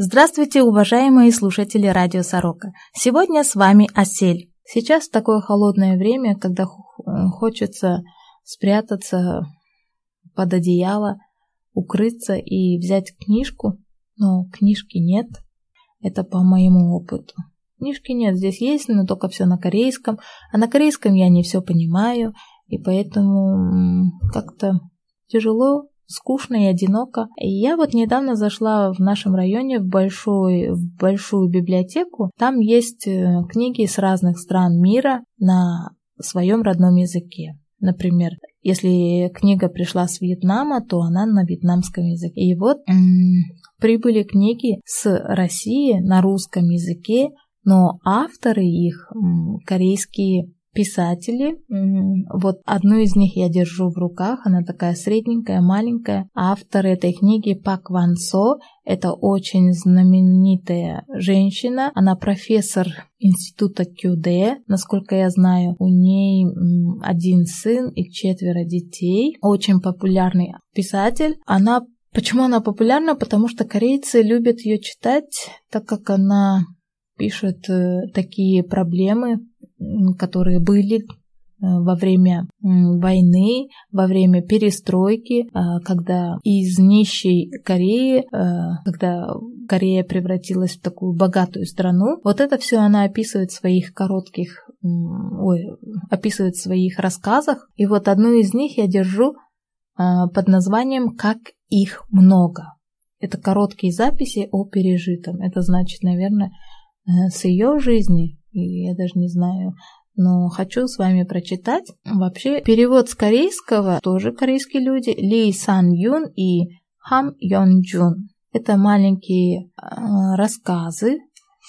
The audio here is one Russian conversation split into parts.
Здравствуйте, уважаемые слушатели радио Сорока. Сегодня с вами Осель. Сейчас такое холодное время, когда хочется спрятаться под одеяло, укрыться и взять книжку, но книжки нет. Это по моему опыту. Книжки нет, здесь есть, но только все на корейском. А на корейском я не все понимаю, и поэтому как-то тяжело скучно и одиноко. Я вот недавно зашла в нашем районе в большую, в большую библиотеку. Там есть э, книги с разных стран мира на своем родном языке. Например, если книга пришла с Вьетнама, то она на вьетнамском языке. И вот м-м, прибыли книги с России на русском языке, но авторы их м, корейские писатели. Вот одну из них я держу в руках, она такая средненькая, маленькая. Автор этой книги Пак Ван Со. Это очень знаменитая женщина. Она профессор института Кюде. Насколько я знаю, у ней один сын и четверо детей. Очень популярный писатель. Она Почему она популярна? Потому что корейцы любят ее читать, так как она пишет э, такие проблемы, которые были э, во время войны, во время перестройки, э, когда из нищей Кореи, когда Корея превратилась в такую богатую страну, вот это все она описывает в своих коротких, ой, описывает в своих рассказах. И вот одну из них я держу под названием «Как их много». Это короткие записи о пережитом. Это значит, наверное, Э, с ее жизни, и я даже не знаю, но хочу с вами прочитать. Вообще, перевод с корейского, тоже корейские люди, Ли Сан Юн и Хам Йон Джун. Это маленькие э, рассказы,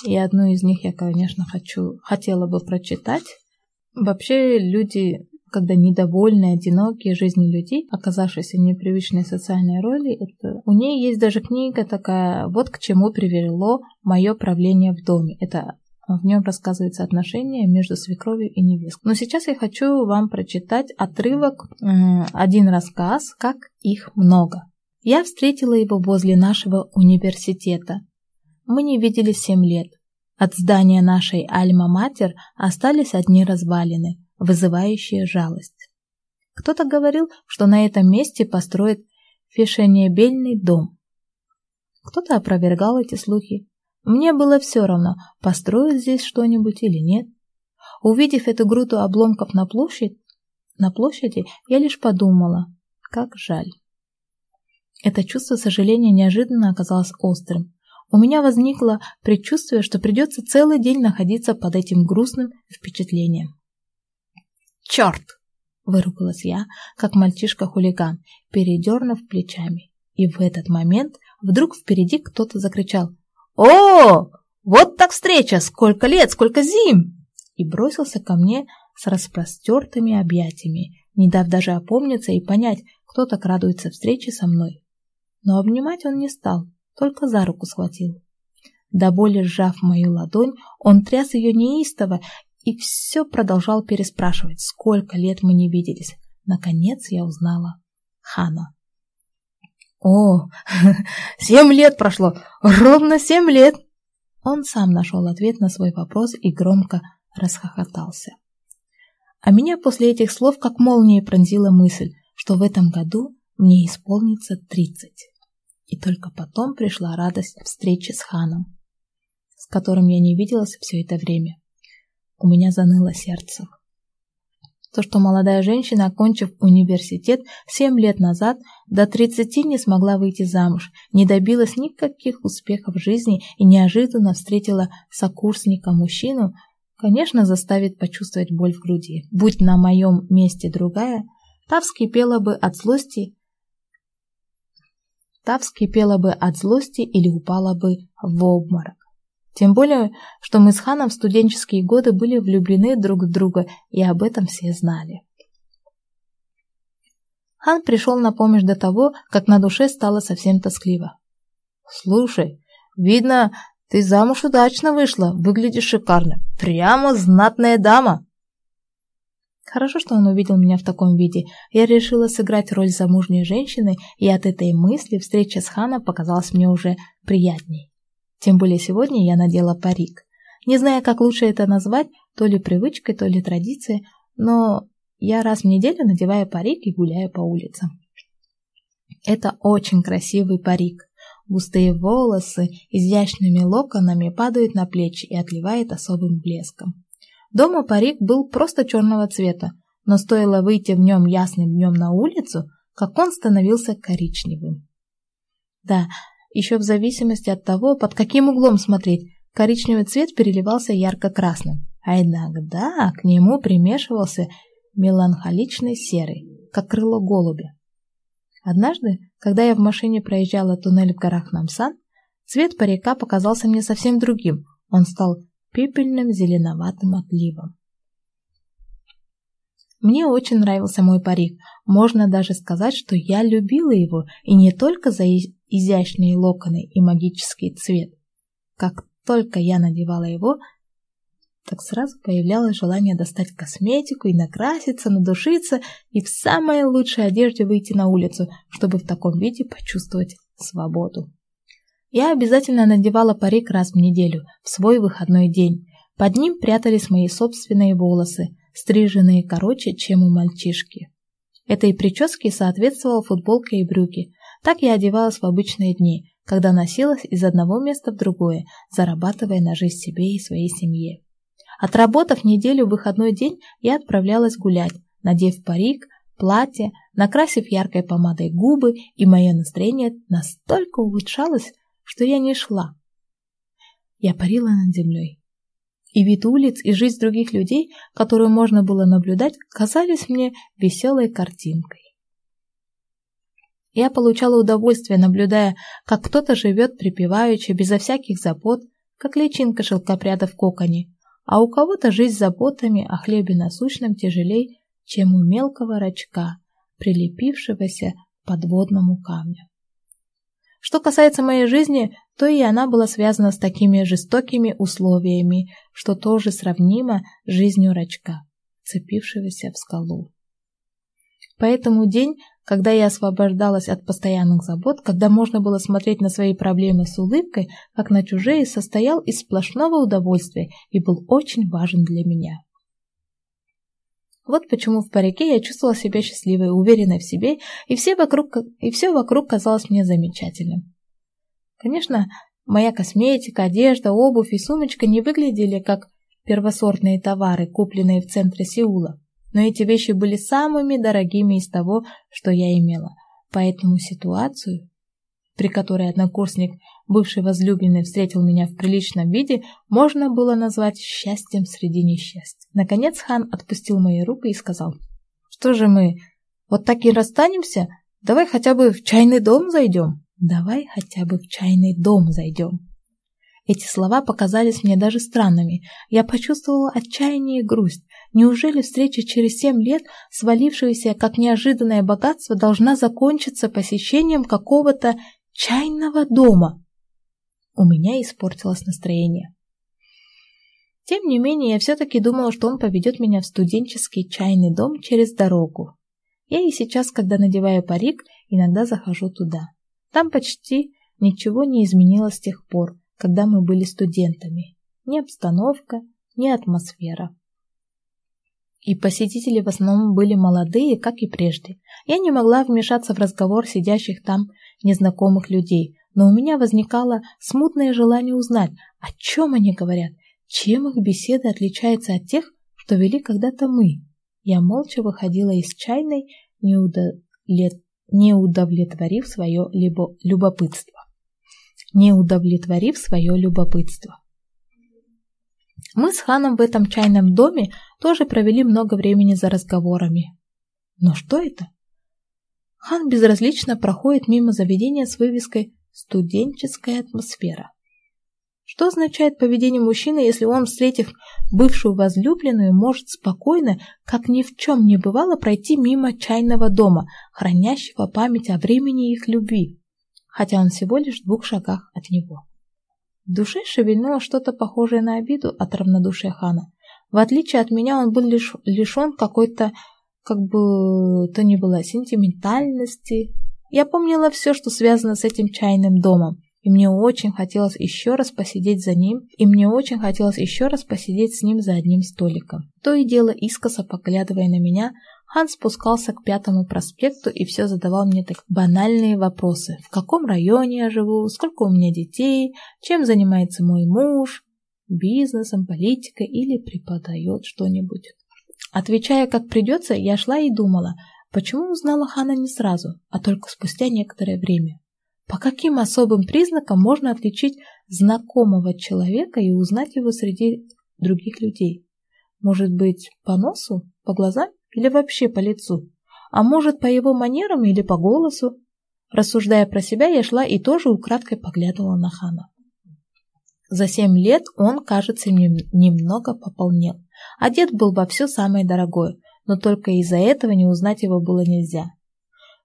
и одну из них я, конечно, хочу, хотела бы прочитать. Вообще, люди когда недовольны, одинокие жизни людей, оказавшиеся в непривычной социальной роли, это... у нее есть даже книга такая «Вот к чему привело мое правление в доме». Это в нем рассказывается отношения между свекровью и невесткой. Но сейчас я хочу вам прочитать отрывок, один рассказ, как их много. Я встретила его возле нашего университета. Мы не виделись семь лет. От здания нашей Альма-Матер остались одни развалины – вызывающие жалость. Кто-то говорил, что на этом месте построят фешенебельный дом. Кто-то опровергал эти слухи. Мне было все равно, построят здесь что-нибудь или нет. Увидев эту груду обломков на площадь, на площади, я лишь подумала, как жаль. Это чувство сожаления неожиданно оказалось острым. У меня возникло предчувствие, что придется целый день находиться под этим грустным впечатлением. «Черт!» — выругалась я, как мальчишка-хулиган, передернув плечами. И в этот момент вдруг впереди кто-то закричал «О, вот так встреча! Сколько лет, сколько зим!» и бросился ко мне с распростертыми объятиями, не дав даже опомниться и понять, кто так радуется встрече со мной. Но обнимать он не стал, только за руку схватил. До боли сжав мою ладонь, он тряс ее неистово и все продолжал переспрашивать, сколько лет мы не виделись. Наконец я узнала Хана. «О, семь лет прошло! Ровно семь лет!» Он сам нашел ответ на свой вопрос и громко расхохотался. А меня после этих слов как молнией пронзила мысль, что в этом году мне исполнится тридцать. И только потом пришла радость встречи с Ханом, с которым я не виделась все это время. У меня заныло сердце. То, что молодая женщина, окончив университет семь лет назад, до тридцати не смогла выйти замуж, не добилась никаких успехов в жизни и неожиданно встретила сокурсника мужчину, конечно, заставит почувствовать боль в груди. Будь на моем месте другая, та вскипела бы от злости, та вскипела бы от злости или упала бы в обморок. Тем более, что мы с Ханом в студенческие годы были влюблены друг в друга, и об этом все знали. Хан пришел на помощь до того, как на душе стало совсем тоскливо. «Слушай, видно, ты замуж удачно вышла, выглядишь шикарно, прямо знатная дама!» Хорошо, что он увидел меня в таком виде. Я решила сыграть роль замужней женщины, и от этой мысли встреча с Ханом показалась мне уже приятней. Тем более сегодня я надела парик. Не знаю, как лучше это назвать, то ли привычкой, то ли традицией, но я раз в неделю надеваю парик и гуляю по улицам. Это очень красивый парик. Густые волосы изящными локонами падают на плечи и отливает особым блеском. Дома парик был просто черного цвета, но стоило выйти в нем ясным днем на улицу, как он становился коричневым. Да, еще в зависимости от того, под каким углом смотреть, коричневый цвет переливался ярко-красным, а иногда к нему примешивался меланхоличный серый, как крыло голубя. Однажды, когда я в машине проезжала туннель в горах Намсан, цвет парика показался мне совсем другим. Он стал пепельным зеленоватым отливом. Мне очень нравился мой парик. Можно даже сказать, что я любила его, и не только за изящные локоны и магический цвет. Как только я надевала его, так сразу появлялось желание достать косметику и накраситься, надушиться и в самой лучшей одежде выйти на улицу, чтобы в таком виде почувствовать свободу. Я обязательно надевала парик раз в неделю, в свой выходной день. Под ним прятались мои собственные волосы, стриженные короче, чем у мальчишки. Этой прическе соответствовала футболка и брюки. Так я одевалась в обычные дни, когда носилась из одного места в другое, зарабатывая на жизнь себе и своей семье. Отработав неделю в выходной день, я отправлялась гулять, надев парик, платье, накрасив яркой помадой губы, и мое настроение настолько улучшалось, что я не шла. Я парила над землей. И вид улиц, и жизнь других людей, которую можно было наблюдать, казались мне веселой картинкой. Я получала удовольствие, наблюдая, как кто-то живет припеваючи, безо всяких забот, как личинка шелкопряда в коконе, а у кого-то жизнь заботами о хлебе насущном тяжелей, чем у мелкого рачка, прилепившегося к подводному камню. Что касается моей жизни, то и она была связана с такими жестокими условиями, что тоже сравнимо с жизнью рачка, цепившегося в скалу. Поэтому день, когда я освобождалась от постоянных забот, когда можно было смотреть на свои проблемы с улыбкой, как на чужие, состоял из сплошного удовольствия и был очень важен для меня. Вот почему в парике я чувствовала себя счастливой, уверенной в себе, и все вокруг, и все вокруг казалось мне замечательным. Конечно, моя косметика, одежда, обувь и сумочка не выглядели как первосортные товары, купленные в центре Сеула но эти вещи были самыми дорогими из того, что я имела. Поэтому ситуацию, при которой однокурсник, бывший возлюбленный, встретил меня в приличном виде, можно было назвать счастьем среди несчастья. Наконец хан отпустил мои руки и сказал, «Что же мы, вот так и расстанемся? Давай хотя бы в чайный дом зайдем». «Давай хотя бы в чайный дом зайдем». Эти слова показались мне даже странными. Я почувствовала отчаяние и грусть. Неужели встреча через семь лет, свалившаяся как неожиданное богатство, должна закончиться посещением какого-то чайного дома? У меня испортилось настроение. Тем не менее, я все-таки думала, что он поведет меня в студенческий чайный дом через дорогу. Я и сейчас, когда надеваю парик, иногда захожу туда. Там почти ничего не изменилось с тех пор, когда мы были студентами. Ни обстановка, ни атмосфера. И посетители в основном были молодые, как и прежде. Я не могла вмешаться в разговор сидящих там незнакомых людей, но у меня возникало смутное желание узнать, о чем они говорят, чем их беседа отличается от тех, что вели когда-то мы. Я молча выходила из чайной, не, удовлет... не удовлетворив свое любопытство. Не удовлетворив свое любопытство. Мы с Ханом в этом чайном доме тоже провели много времени за разговорами. Но что это? Хан безразлично проходит мимо заведения с вывеской «Студенческая атмосфера». Что означает поведение мужчины, если он, встретив бывшую возлюбленную, может спокойно, как ни в чем не бывало, пройти мимо чайного дома, хранящего память о времени их любви, хотя он всего лишь в двух шагах от него? В душе шевельнуло что-то похожее на обиду от равнодушия хана. В отличие от меня, он был лиш, лишен какой-то, как бы то ни было, сентиментальности. Я помнила все, что связано с этим чайным домом. и мне очень хотелось еще раз посидеть за ним, и мне очень хотелось еще раз посидеть с ним за одним столиком. То и дело, искоса поглядывая на меня, Хан спускался к Пятому проспекту и все задавал мне так банальные вопросы. В каком районе я живу, сколько у меня детей, чем занимается мой муж, бизнесом, политикой или преподает что-нибудь. Отвечая как придется, я шла и думала, почему узнала Хана не сразу, а только спустя некоторое время. По каким особым признакам можно отличить знакомого человека и узнать его среди других людей? Может быть, по носу, по глазам или вообще по лицу? А может, по его манерам или по голосу? Рассуждая про себя, я шла и тоже украдкой поглядывала на Хана. За семь лет он, кажется, немного пополнел. Одет был во все самое дорогое, но только из-за этого не узнать его было нельзя.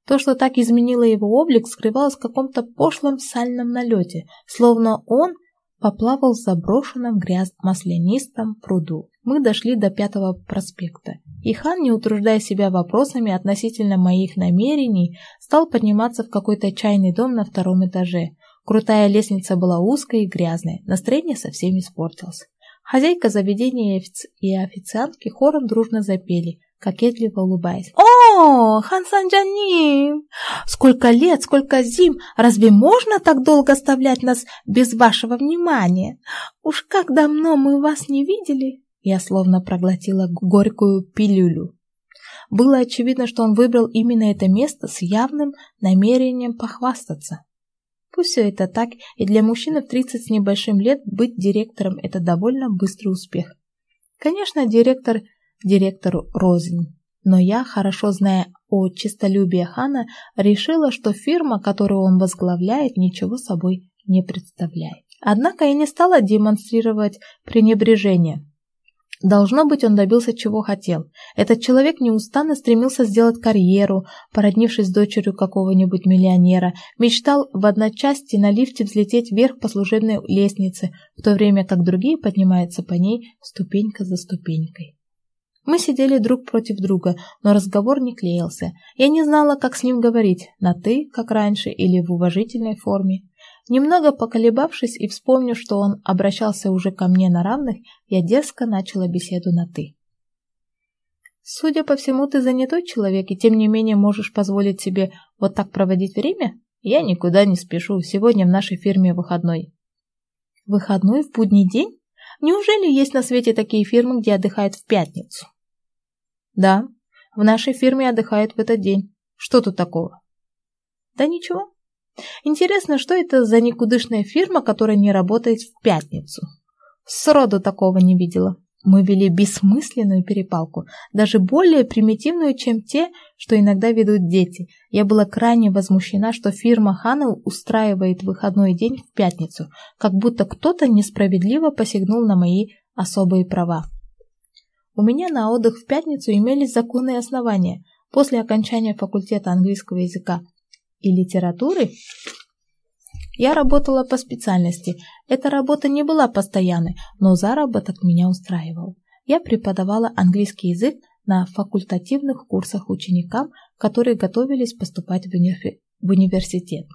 То, что так изменило его облик, скрывалось в каком-то пошлом сальном налете, словно он поплавал в заброшенном грязно-маслянистом пруду. Мы дошли до Пятого проспекта, и хан, не утруждая себя вопросами относительно моих намерений, стал подниматься в какой-то чайный дом на втором этаже. Крутая лестница была узкой и грязной, настроение совсем испортилось. Хозяйка заведения и официантки хором дружно запели, кокетливо улыбаясь. «О, Хансан Джаним! Сколько лет, сколько зим! Разве можно так долго оставлять нас без вашего внимания? Уж как давно мы вас не видели!» Я словно проглотила горькую пилюлю. Было очевидно, что он выбрал именно это место с явным намерением похвастаться. Пусть все это так, и для мужчины в 30 с небольшим лет быть директором – это довольно быстрый успех. Конечно, директор директору рознь. Но я, хорошо зная о честолюбии Хана, решила, что фирма, которую он возглавляет, ничего собой не представляет. Однако я не стала демонстрировать пренебрежение. Должно быть, он добился чего хотел. Этот человек неустанно стремился сделать карьеру, породнившись с дочерью какого-нибудь миллионера, мечтал в одночасье на лифте взлететь вверх по служебной лестнице, в то время как другие поднимаются по ней ступенька за ступенькой. Мы сидели друг против друга, но разговор не клеился. Я не знала, как с ним говорить, на «ты», как раньше, или в уважительной форме. Немного поколебавшись и вспомнив, что он обращался уже ко мне на равных, я дерзко начала беседу на «ты». «Судя по всему, ты занятой человек, и тем не менее можешь позволить себе вот так проводить время? Я никуда не спешу, сегодня в нашей фирме выходной». «Выходной в будний день? Неужели есть на свете такие фирмы, где отдыхают в пятницу?» Да, в нашей фирме отдыхают в этот день. Что тут такого? Да ничего. Интересно, что это за никудышная фирма, которая не работает в пятницу? Сроду такого не видела. Мы вели бессмысленную перепалку, даже более примитивную, чем те, что иногда ведут дети. Я была крайне возмущена, что фирма Ханел устраивает выходной день в пятницу, как будто кто-то несправедливо посягнул на мои особые права. У меня на отдых в пятницу имелись законные основания. После окончания факультета английского языка и литературы я работала по специальности. Эта работа не была постоянной, но заработок меня устраивал. Я преподавала английский язык на факультативных курсах ученикам, которые готовились поступать в, уни в университет.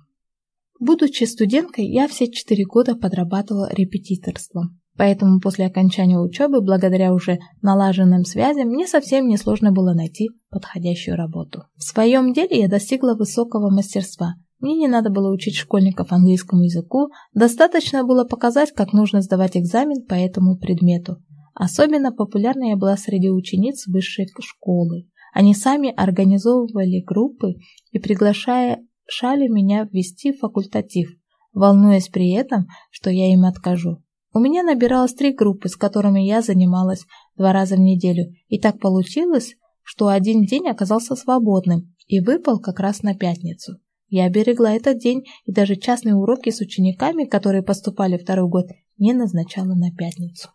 Будучи студенткой, я все четыре года подрабатывала репетиторством. Поэтому после окончания учебы, благодаря уже налаженным связям, мне совсем несложно было найти подходящую работу. В своем деле я достигла высокого мастерства. Мне не надо было учить школьников английскому языку, достаточно было показать, как нужно сдавать экзамен по этому предмету. Особенно популярна я была среди учениц высшей школы. Они сами организовывали группы и приглашая шали меня ввести в факультатив, волнуясь при этом, что я им откажу. У меня набиралось три группы, с которыми я занималась два раза в неделю, и так получилось, что один день оказался свободным и выпал как раз на пятницу. Я берегла этот день и даже частные уроки с учениками, которые поступали второй год, не назначала на пятницу.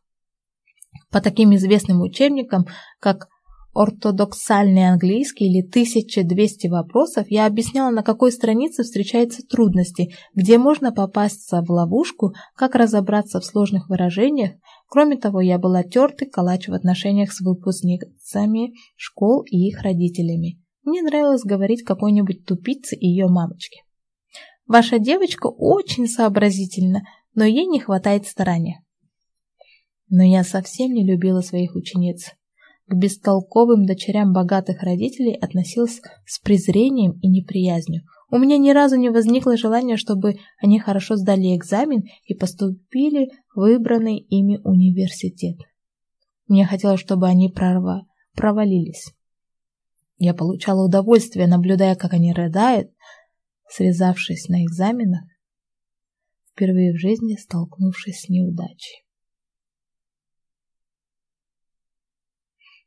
По таким известным учебникам, как ортодоксальный английский или 1200 вопросов, я объясняла, на какой странице встречаются трудности, где можно попасться в ловушку, как разобраться в сложных выражениях. Кроме того, я была тертый калач в отношениях с выпускницами школ и их родителями. Мне нравилось говорить какой-нибудь тупице и ее мамочке. Ваша девочка очень сообразительна, но ей не хватает старания. Но я совсем не любила своих учениц. К бестолковым дочерям богатых родителей относилась с презрением и неприязнью. У меня ни разу не возникло желания, чтобы они хорошо сдали экзамен и поступили в выбранный ими университет. Мне хотелось, чтобы они прорва... провалились. Я получала удовольствие, наблюдая, как они рыдают, связавшись на экзаменах, впервые в жизни столкнувшись с неудачей.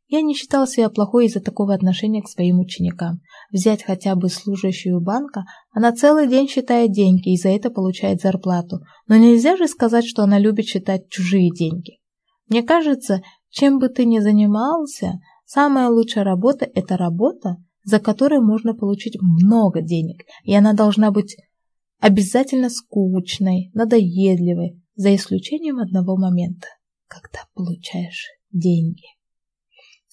Я не считал себя плохой из-за такого отношения к своим ученикам. Взять хотя бы служащую банка, она целый день считает деньги и за это получает зарплату. Но нельзя же сказать, что она любит считать чужие деньги. Мне кажется, чем бы ты ни занимался, самая лучшая работа – это работа, за которой можно получить много денег, и она должна быть обязательно скучной, надоедливой, за исключением одного момента, когда получаешь деньги.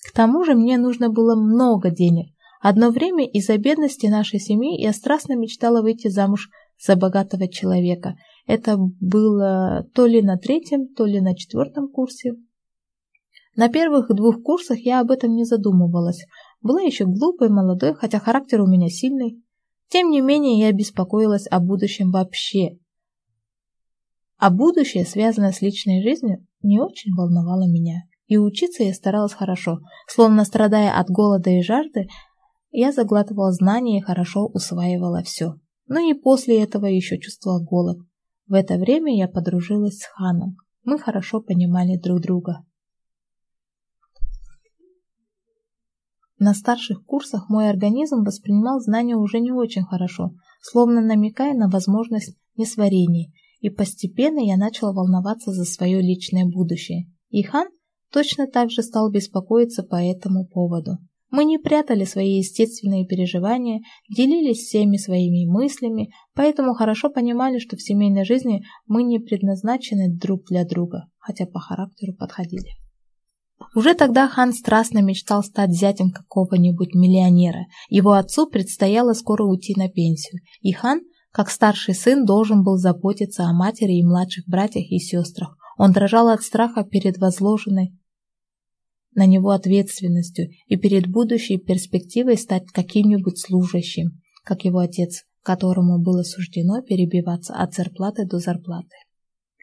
К тому же мне нужно было много денег. Одно время из-за бедности нашей семьи я страстно мечтала выйти замуж за богатого человека. Это было то ли на третьем, то ли на четвертом курсе. На первых двух курсах я об этом не задумывалась. Была еще глупой, молодой, хотя характер у меня сильный. Тем не менее, я беспокоилась о будущем вообще. А будущее, связанное с личной жизнью, не очень волновало меня. И учиться я старалась хорошо. Словно страдая от голода и жажды, я заглатывала знания и хорошо усваивала все. Но и после этого еще чувствовала голод. В это время я подружилась с Ханом. Мы хорошо понимали друг друга. На старших курсах мой организм воспринимал знания уже не очень хорошо, словно намекая на возможность несварения, и постепенно я начала волноваться за свое личное будущее. И Хан точно так же стал беспокоиться по этому поводу. Мы не прятали свои естественные переживания, делились всеми своими мыслями, поэтому хорошо понимали, что в семейной жизни мы не предназначены друг для друга, хотя по характеру подходили. Уже тогда хан страстно мечтал стать зятем какого-нибудь миллионера. Его отцу предстояло скоро уйти на пенсию, и хан, как старший сын, должен был заботиться о матери и младших братьях и сестрах. Он дрожал от страха перед возложенной на него ответственностью и перед будущей перспективой стать каким-нибудь служащим, как его отец, которому было суждено перебиваться от зарплаты до зарплаты.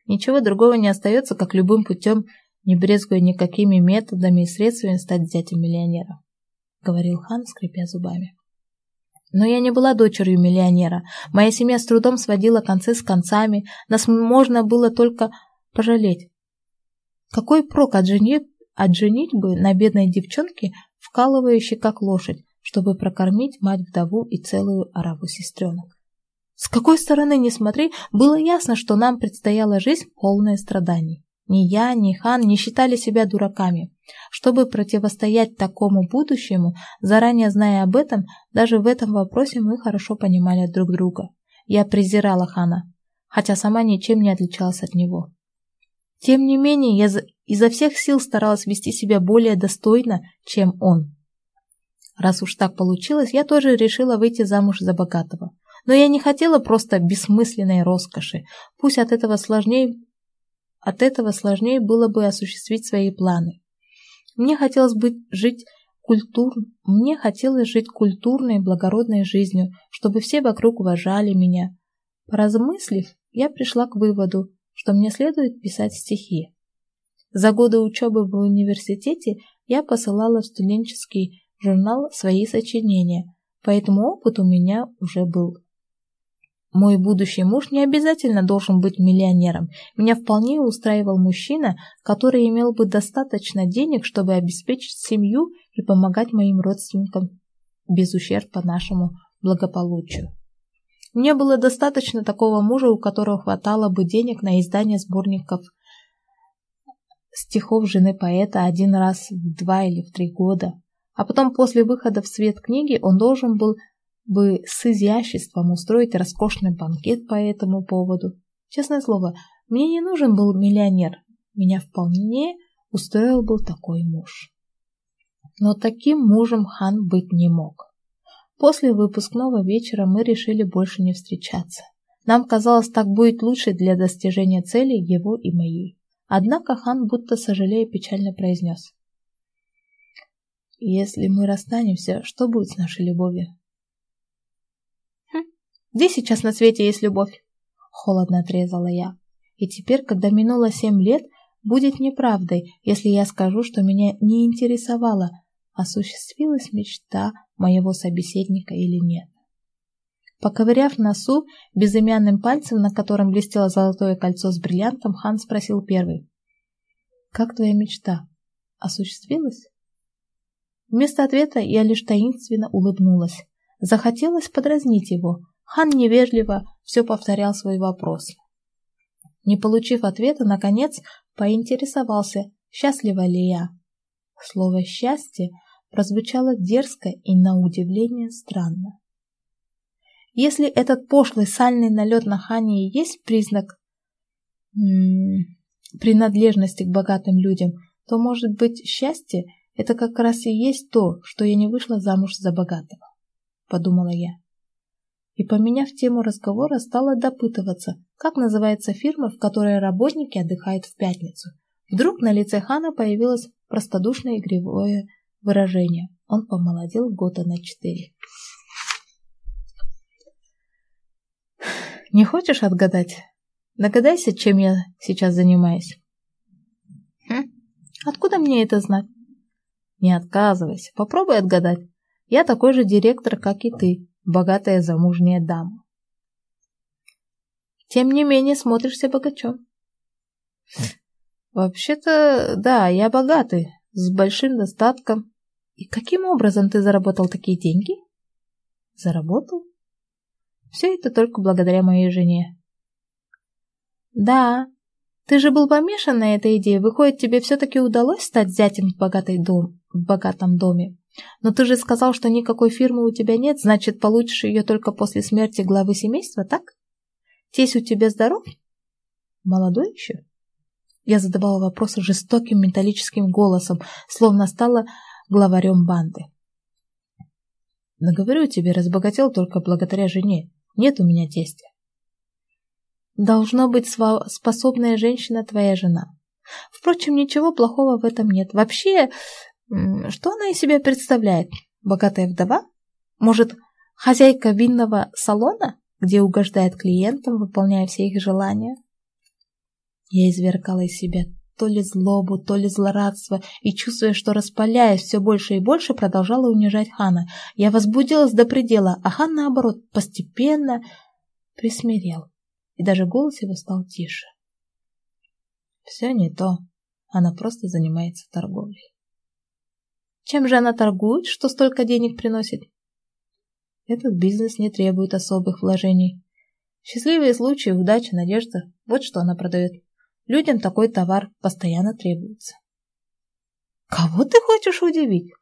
Ничего другого не остается, как любым путем, не брезгуя никакими методами и средствами, стать зятем миллионера, — говорил хан, скрипя зубами. Но я не была дочерью миллионера. Моя семья с трудом сводила концы с концами. Нас можно было только пожалеть. Какой прок от женитьбы от женитьбы на бедной девчонке, вкалывающей как лошадь, чтобы прокормить мать-вдову и целую ораву сестренок. С какой стороны ни смотри, было ясно, что нам предстояла жизнь полная страданий. Ни я, ни хан не считали себя дураками. Чтобы противостоять такому будущему, заранее зная об этом, даже в этом вопросе мы хорошо понимали друг друга. Я презирала хана, хотя сама ничем не отличалась от него. Тем не менее, я изо всех сил старалась вести себя более достойно, чем он. Раз уж так получилось, я тоже решила выйти замуж за богатого. Но я не хотела просто бессмысленной роскоши. Пусть от этого сложнее, от этого сложнее было бы осуществить свои планы. Мне хотелось быть жить культур... Мне хотелось жить культурной, благородной жизнью, чтобы все вокруг уважали меня. Поразмыслив, я пришла к выводу, что мне следует писать стихи. За годы учебы в университете я посылала в студенческий журнал свои сочинения, поэтому опыт у меня уже был. Мой будущий муж не обязательно должен быть миллионером. Меня вполне устраивал мужчина, который имел бы достаточно денег, чтобы обеспечить семью и помогать моим родственникам без ущерба нашему благополучию. Мне было достаточно такого мужа, у которого хватало бы денег на издание сборников стихов жены поэта один раз в два или в три года. А потом после выхода в свет книги он должен был бы с изяществом устроить роскошный банкет по этому поводу. Честное слово, мне не нужен был миллионер. Меня вполне устроил был такой муж. Но таким мужем хан быть не мог. После выпускного вечера мы решили больше не встречаться. Нам казалось, так будет лучше для достижения цели его и моей. Однако хан, будто сожалея, печально произнес. «Если мы расстанемся, что будет с нашей любовью?» хм, «Где сейчас на свете есть любовь?» Холодно отрезала я. И теперь, когда минуло семь лет, будет неправдой, если я скажу, что меня не интересовало, осуществилась мечта моего собеседника или нет. Поковыряв носу безымянным пальцем, на котором блестело золотое кольцо с бриллиантом, хан спросил первый. «Как твоя мечта? Осуществилась?» Вместо ответа я лишь таинственно улыбнулась. Захотелось подразнить его. Хан невежливо все повторял свой вопрос. Не получив ответа, наконец поинтересовался, счастлива ли я. Слово «счастье» прозвучало дерзко и, на удивление, странно. Если этот пошлый сальный налет на Хане и есть признак принадлежности к богатым людям, то, может быть, счастье – это как раз и есть то, что я не вышла замуж за богатого, подумала я. И, поменяв тему разговора, стала допытываться, как называется фирма, в которой работники отдыхают в пятницу. Вдруг на лице Хана появилось простодушное игривое выражение. Он помолодел года на четыре. Не хочешь отгадать? Догадайся, чем я сейчас занимаюсь. Хм? Откуда мне это знать? Не отказывайся, попробуй отгадать. Я такой же директор, как и ты, богатая замужняя дама. Тем не менее смотришься богачом. Вообще-то, да, я богатый, с большим достатком. И каким образом ты заработал такие деньги? Заработал? Все это только благодаря моей жене. Да, ты же был помешан на этой идее. Выходит, тебе все-таки удалось стать зятем в, богатой дом, в богатом доме. Но ты же сказал, что никакой фирмы у тебя нет, значит, получишь ее только после смерти главы семейства, так? Тесть у тебя здоров? Молодой еще? Я задавала вопросы жестоким металлическим голосом, словно стала главарем банды. Но говорю тебе, разбогател только благодаря жене. Нет у меня тестя. Должно быть способная женщина твоя жена. Впрочем, ничего плохого в этом нет. Вообще, что она из себя представляет? Богатая вдова? Может, хозяйка винного салона, где угождает клиентам, выполняя все их желания? Я извергала из себя то ли злобу, то ли злорадство, и, чувствуя, что распаляясь все больше и больше, продолжала унижать Хана. Я возбудилась до предела, а хан, наоборот, постепенно присмирел, и даже голос его стал тише. Все не то, она просто занимается торговлей. Чем же она торгует, что столько денег приносит? Этот бизнес не требует особых вложений. Счастливые случаи, удача, надежда – вот что она продает. Людям такой товар постоянно требуется. Кого ты хочешь удивить?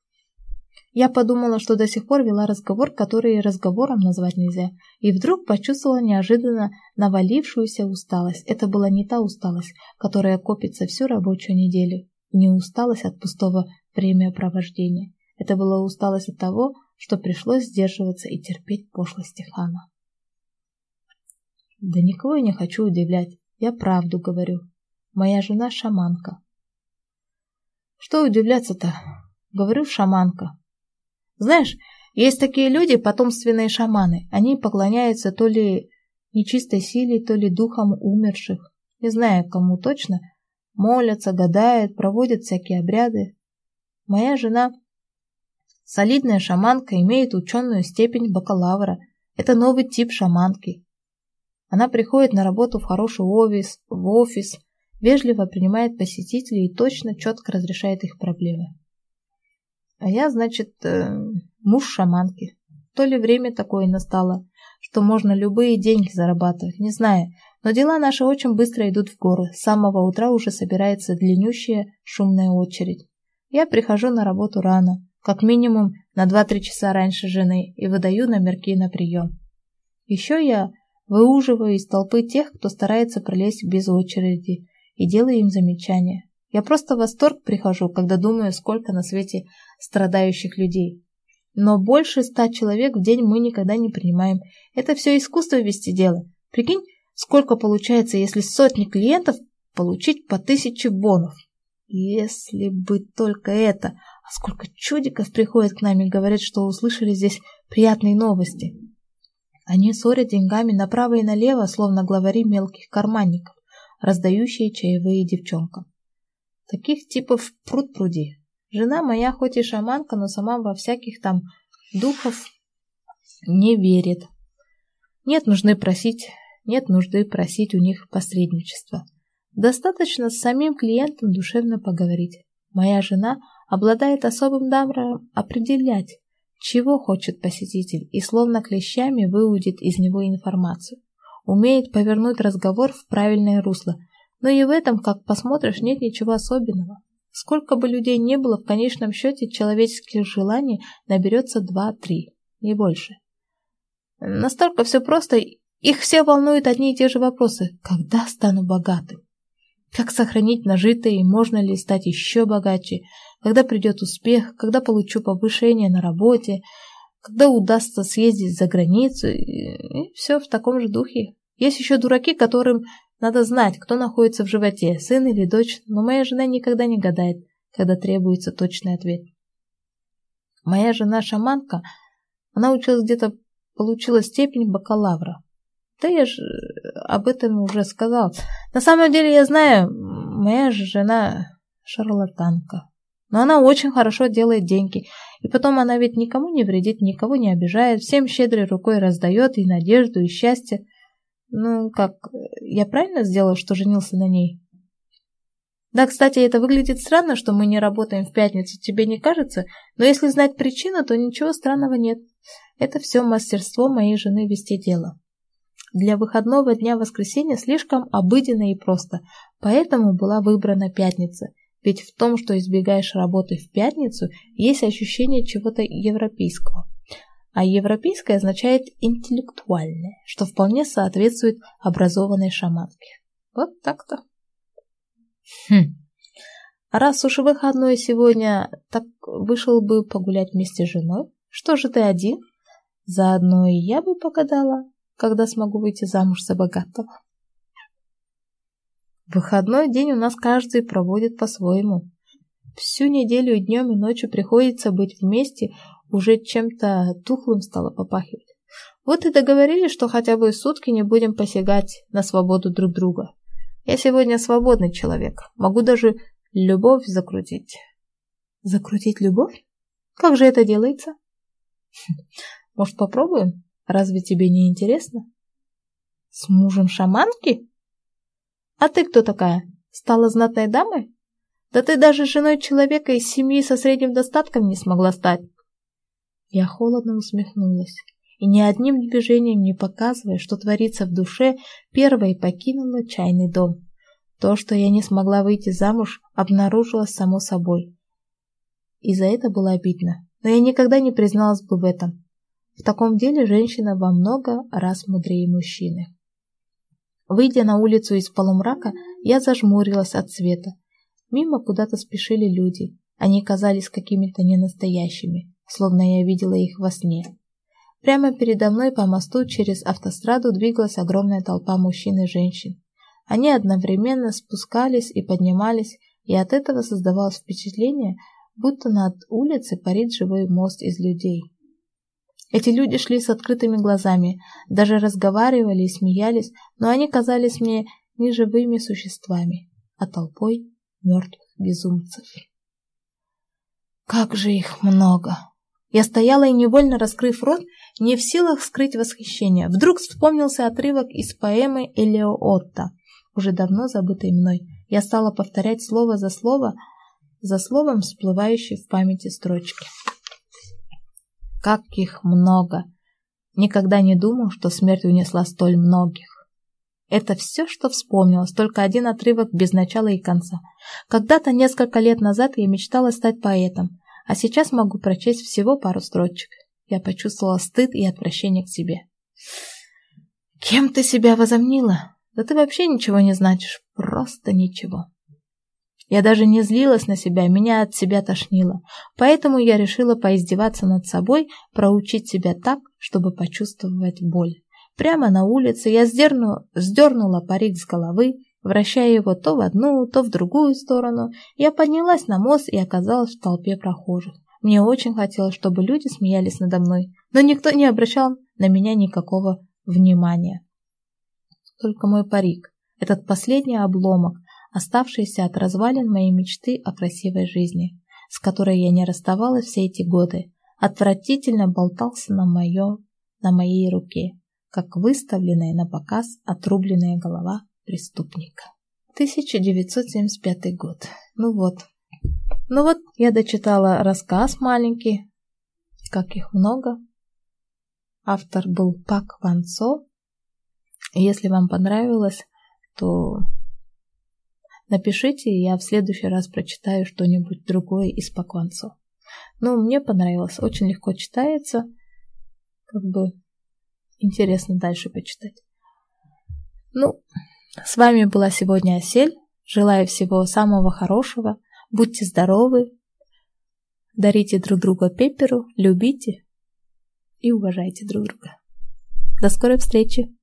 Я подумала, что до сих пор вела разговор, который разговором назвать нельзя, и вдруг почувствовала неожиданно навалившуюся усталость. Это была не та усталость, которая копится всю рабочую неделю, не усталость от пустого времяпровождения. Это была усталость от того, что пришлось сдерживаться и терпеть пошлости хана. Да никого я не хочу удивлять, я правду говорю. Моя жена шаманка. Что удивляться-то? Говорю, шаманка. Знаешь, есть такие люди, потомственные шаманы. Они поклоняются то ли нечистой силе, то ли духам умерших. Не знаю, кому точно. Молятся, гадают, проводят всякие обряды. Моя жена солидная шаманка, имеет ученую степень бакалавра. Это новый тип шаманки. Она приходит на работу в хороший офис, в офис, вежливо принимает посетителей и точно, четко разрешает их проблемы. А я, значит, э, муж шаманки. То ли время такое настало, что можно любые деньги зарабатывать, не знаю, но дела наши очень быстро идут в горы. С самого утра уже собирается длиннющая шумная очередь. Я прихожу на работу рано, как минимум на 2-3 часа раньше жены, и выдаю номерки на прием. Еще я выуживаю из толпы тех, кто старается пролезть без очереди, и делаю им замечания. Я просто в восторг прихожу, когда думаю, сколько на свете страдающих людей. Но больше ста человек в день мы никогда не принимаем. Это все искусство вести дело. Прикинь, сколько получается, если сотни клиентов получить по тысяче бонов. Если бы только это. А сколько чудиков приходит к нам и говорят, что услышали здесь приятные новости. Они ссорят деньгами направо и налево, словно главари мелких карманников, раздающие чаевые девчонкам. Таких типов пруд пруди. Жена моя хоть и шаманка, но сама во всяких там духов не верит. Нет нужды просить, нет нужды просить у них посредничества. Достаточно с самим клиентом душевно поговорить. Моя жена обладает особым даром определять, чего хочет посетитель, и словно клещами выудит из него информацию. Умеет повернуть разговор в правильное русло, но и в этом, как посмотришь, нет ничего особенного. Сколько бы людей не было, в конечном счете человеческих желаний наберется два-три, не больше. Настолько все просто, их все волнуют одни и те же вопросы. Когда стану богатым? Как сохранить нажитое и можно ли стать еще богаче? Когда придет успех? Когда получу повышение на работе? Когда удастся съездить за границу? И все в таком же духе. Есть еще дураки, которым надо знать, кто находится в животе, сын или дочь, но моя жена никогда не гадает, когда требуется точный ответ. Моя жена шаманка, она училась где-то, получила степень бакалавра. Да я же об этом уже сказал. На самом деле я знаю, моя же жена шарлатанка. Но она очень хорошо делает деньги. И потом она ведь никому не вредит, никого не обижает, всем щедрой рукой раздает и надежду, и счастье. Ну, как, я правильно сделал, что женился на ней? Да, кстати, это выглядит странно, что мы не работаем в пятницу, тебе не кажется? Но если знать причину, то ничего странного нет. Это все мастерство моей жены вести дело. Для выходного дня воскресенья слишком обыденно и просто, поэтому была выбрана пятница. Ведь в том, что избегаешь работы в пятницу, есть ощущение чего-то европейского а европейское означает интеллектуальное, что вполне соответствует образованной шаманке. Вот так-то. Хм. Раз уж выходной сегодня, так вышел бы погулять вместе с женой. Что же ты один? Заодно и я бы погадала, когда смогу выйти замуж за богатого. Выходной день у нас каждый проводит по-своему. Всю неделю днем и ночью приходится быть вместе, уже чем-то тухлым стало попахивать. Вот и договорились, что хотя бы сутки не будем посягать на свободу друг друга. Я сегодня свободный человек, могу даже любовь закрутить. Закрутить любовь? Как же это делается? Может, попробуем? Разве тебе не интересно? С мужем шаманки? А ты кто такая? Стала знатной дамой? Да ты даже женой человека из семьи со средним достатком не смогла стать. Я холодно усмехнулась и ни одним движением не показывая, что творится в душе, первой покинула чайный дом. То, что я не смогла выйти замуж, обнаружилось само собой. И за это было обидно, но я никогда не призналась бы в этом. В таком деле женщина во много раз мудрее мужчины. Выйдя на улицу из полумрака, я зажмурилась от света. Мимо куда-то спешили люди. Они казались какими-то ненастоящими словно я видела их во сне. Прямо передо мной по мосту через автостраду двигалась огромная толпа мужчин и женщин. Они одновременно спускались и поднимались, и от этого создавалось впечатление, будто над улицей парит живой мост из людей. Эти люди шли с открытыми глазами, даже разговаривали и смеялись, но они казались мне не живыми существами, а толпой мертвых безумцев. Как же их много! Я стояла и, невольно раскрыв рот, не в силах скрыть восхищение. Вдруг вспомнился отрывок из поэмы Элио Отто, уже давно забытой мной. Я стала повторять слово за слово, за словом всплывающей в памяти строчки. Как их много! Никогда не думал, что смерть унесла столь многих. Это все, что вспомнилось, только один отрывок без начала и конца. Когда-то, несколько лет назад, я мечтала стать поэтом. А сейчас могу прочесть всего пару строчек. Я почувствовала стыд и отвращение к себе. Кем ты себя возомнила? Да ты вообще ничего не значишь. Просто ничего. Я даже не злилась на себя, меня от себя тошнило. Поэтому я решила поиздеваться над собой, проучить себя так, чтобы почувствовать боль. Прямо на улице я сдерну, сдернула парик с головы, вращая его то в одну, то в другую сторону. Я поднялась на мост и оказалась в толпе прохожих. Мне очень хотелось, чтобы люди смеялись надо мной, но никто не обращал на меня никакого внимания. Только мой парик, этот последний обломок, оставшийся от развалин моей мечты о красивой жизни, с которой я не расставалась все эти годы, отвратительно болтался на, моё, на моей руке как выставленная на показ отрубленная голова преступника. 1975 год. Ну вот. Ну вот, я дочитала рассказ маленький, как их много. Автор был Пак Ван Со. Если вам понравилось, то напишите, я в следующий раз прочитаю что-нибудь другое из Со. Ну, мне понравилось, очень легко читается, как бы интересно дальше почитать. Ну, с вами была сегодня Осель. Желаю всего самого хорошего. Будьте здоровы. Дарите друг друга пепперу, любите и уважайте друг друга. До скорой встречи!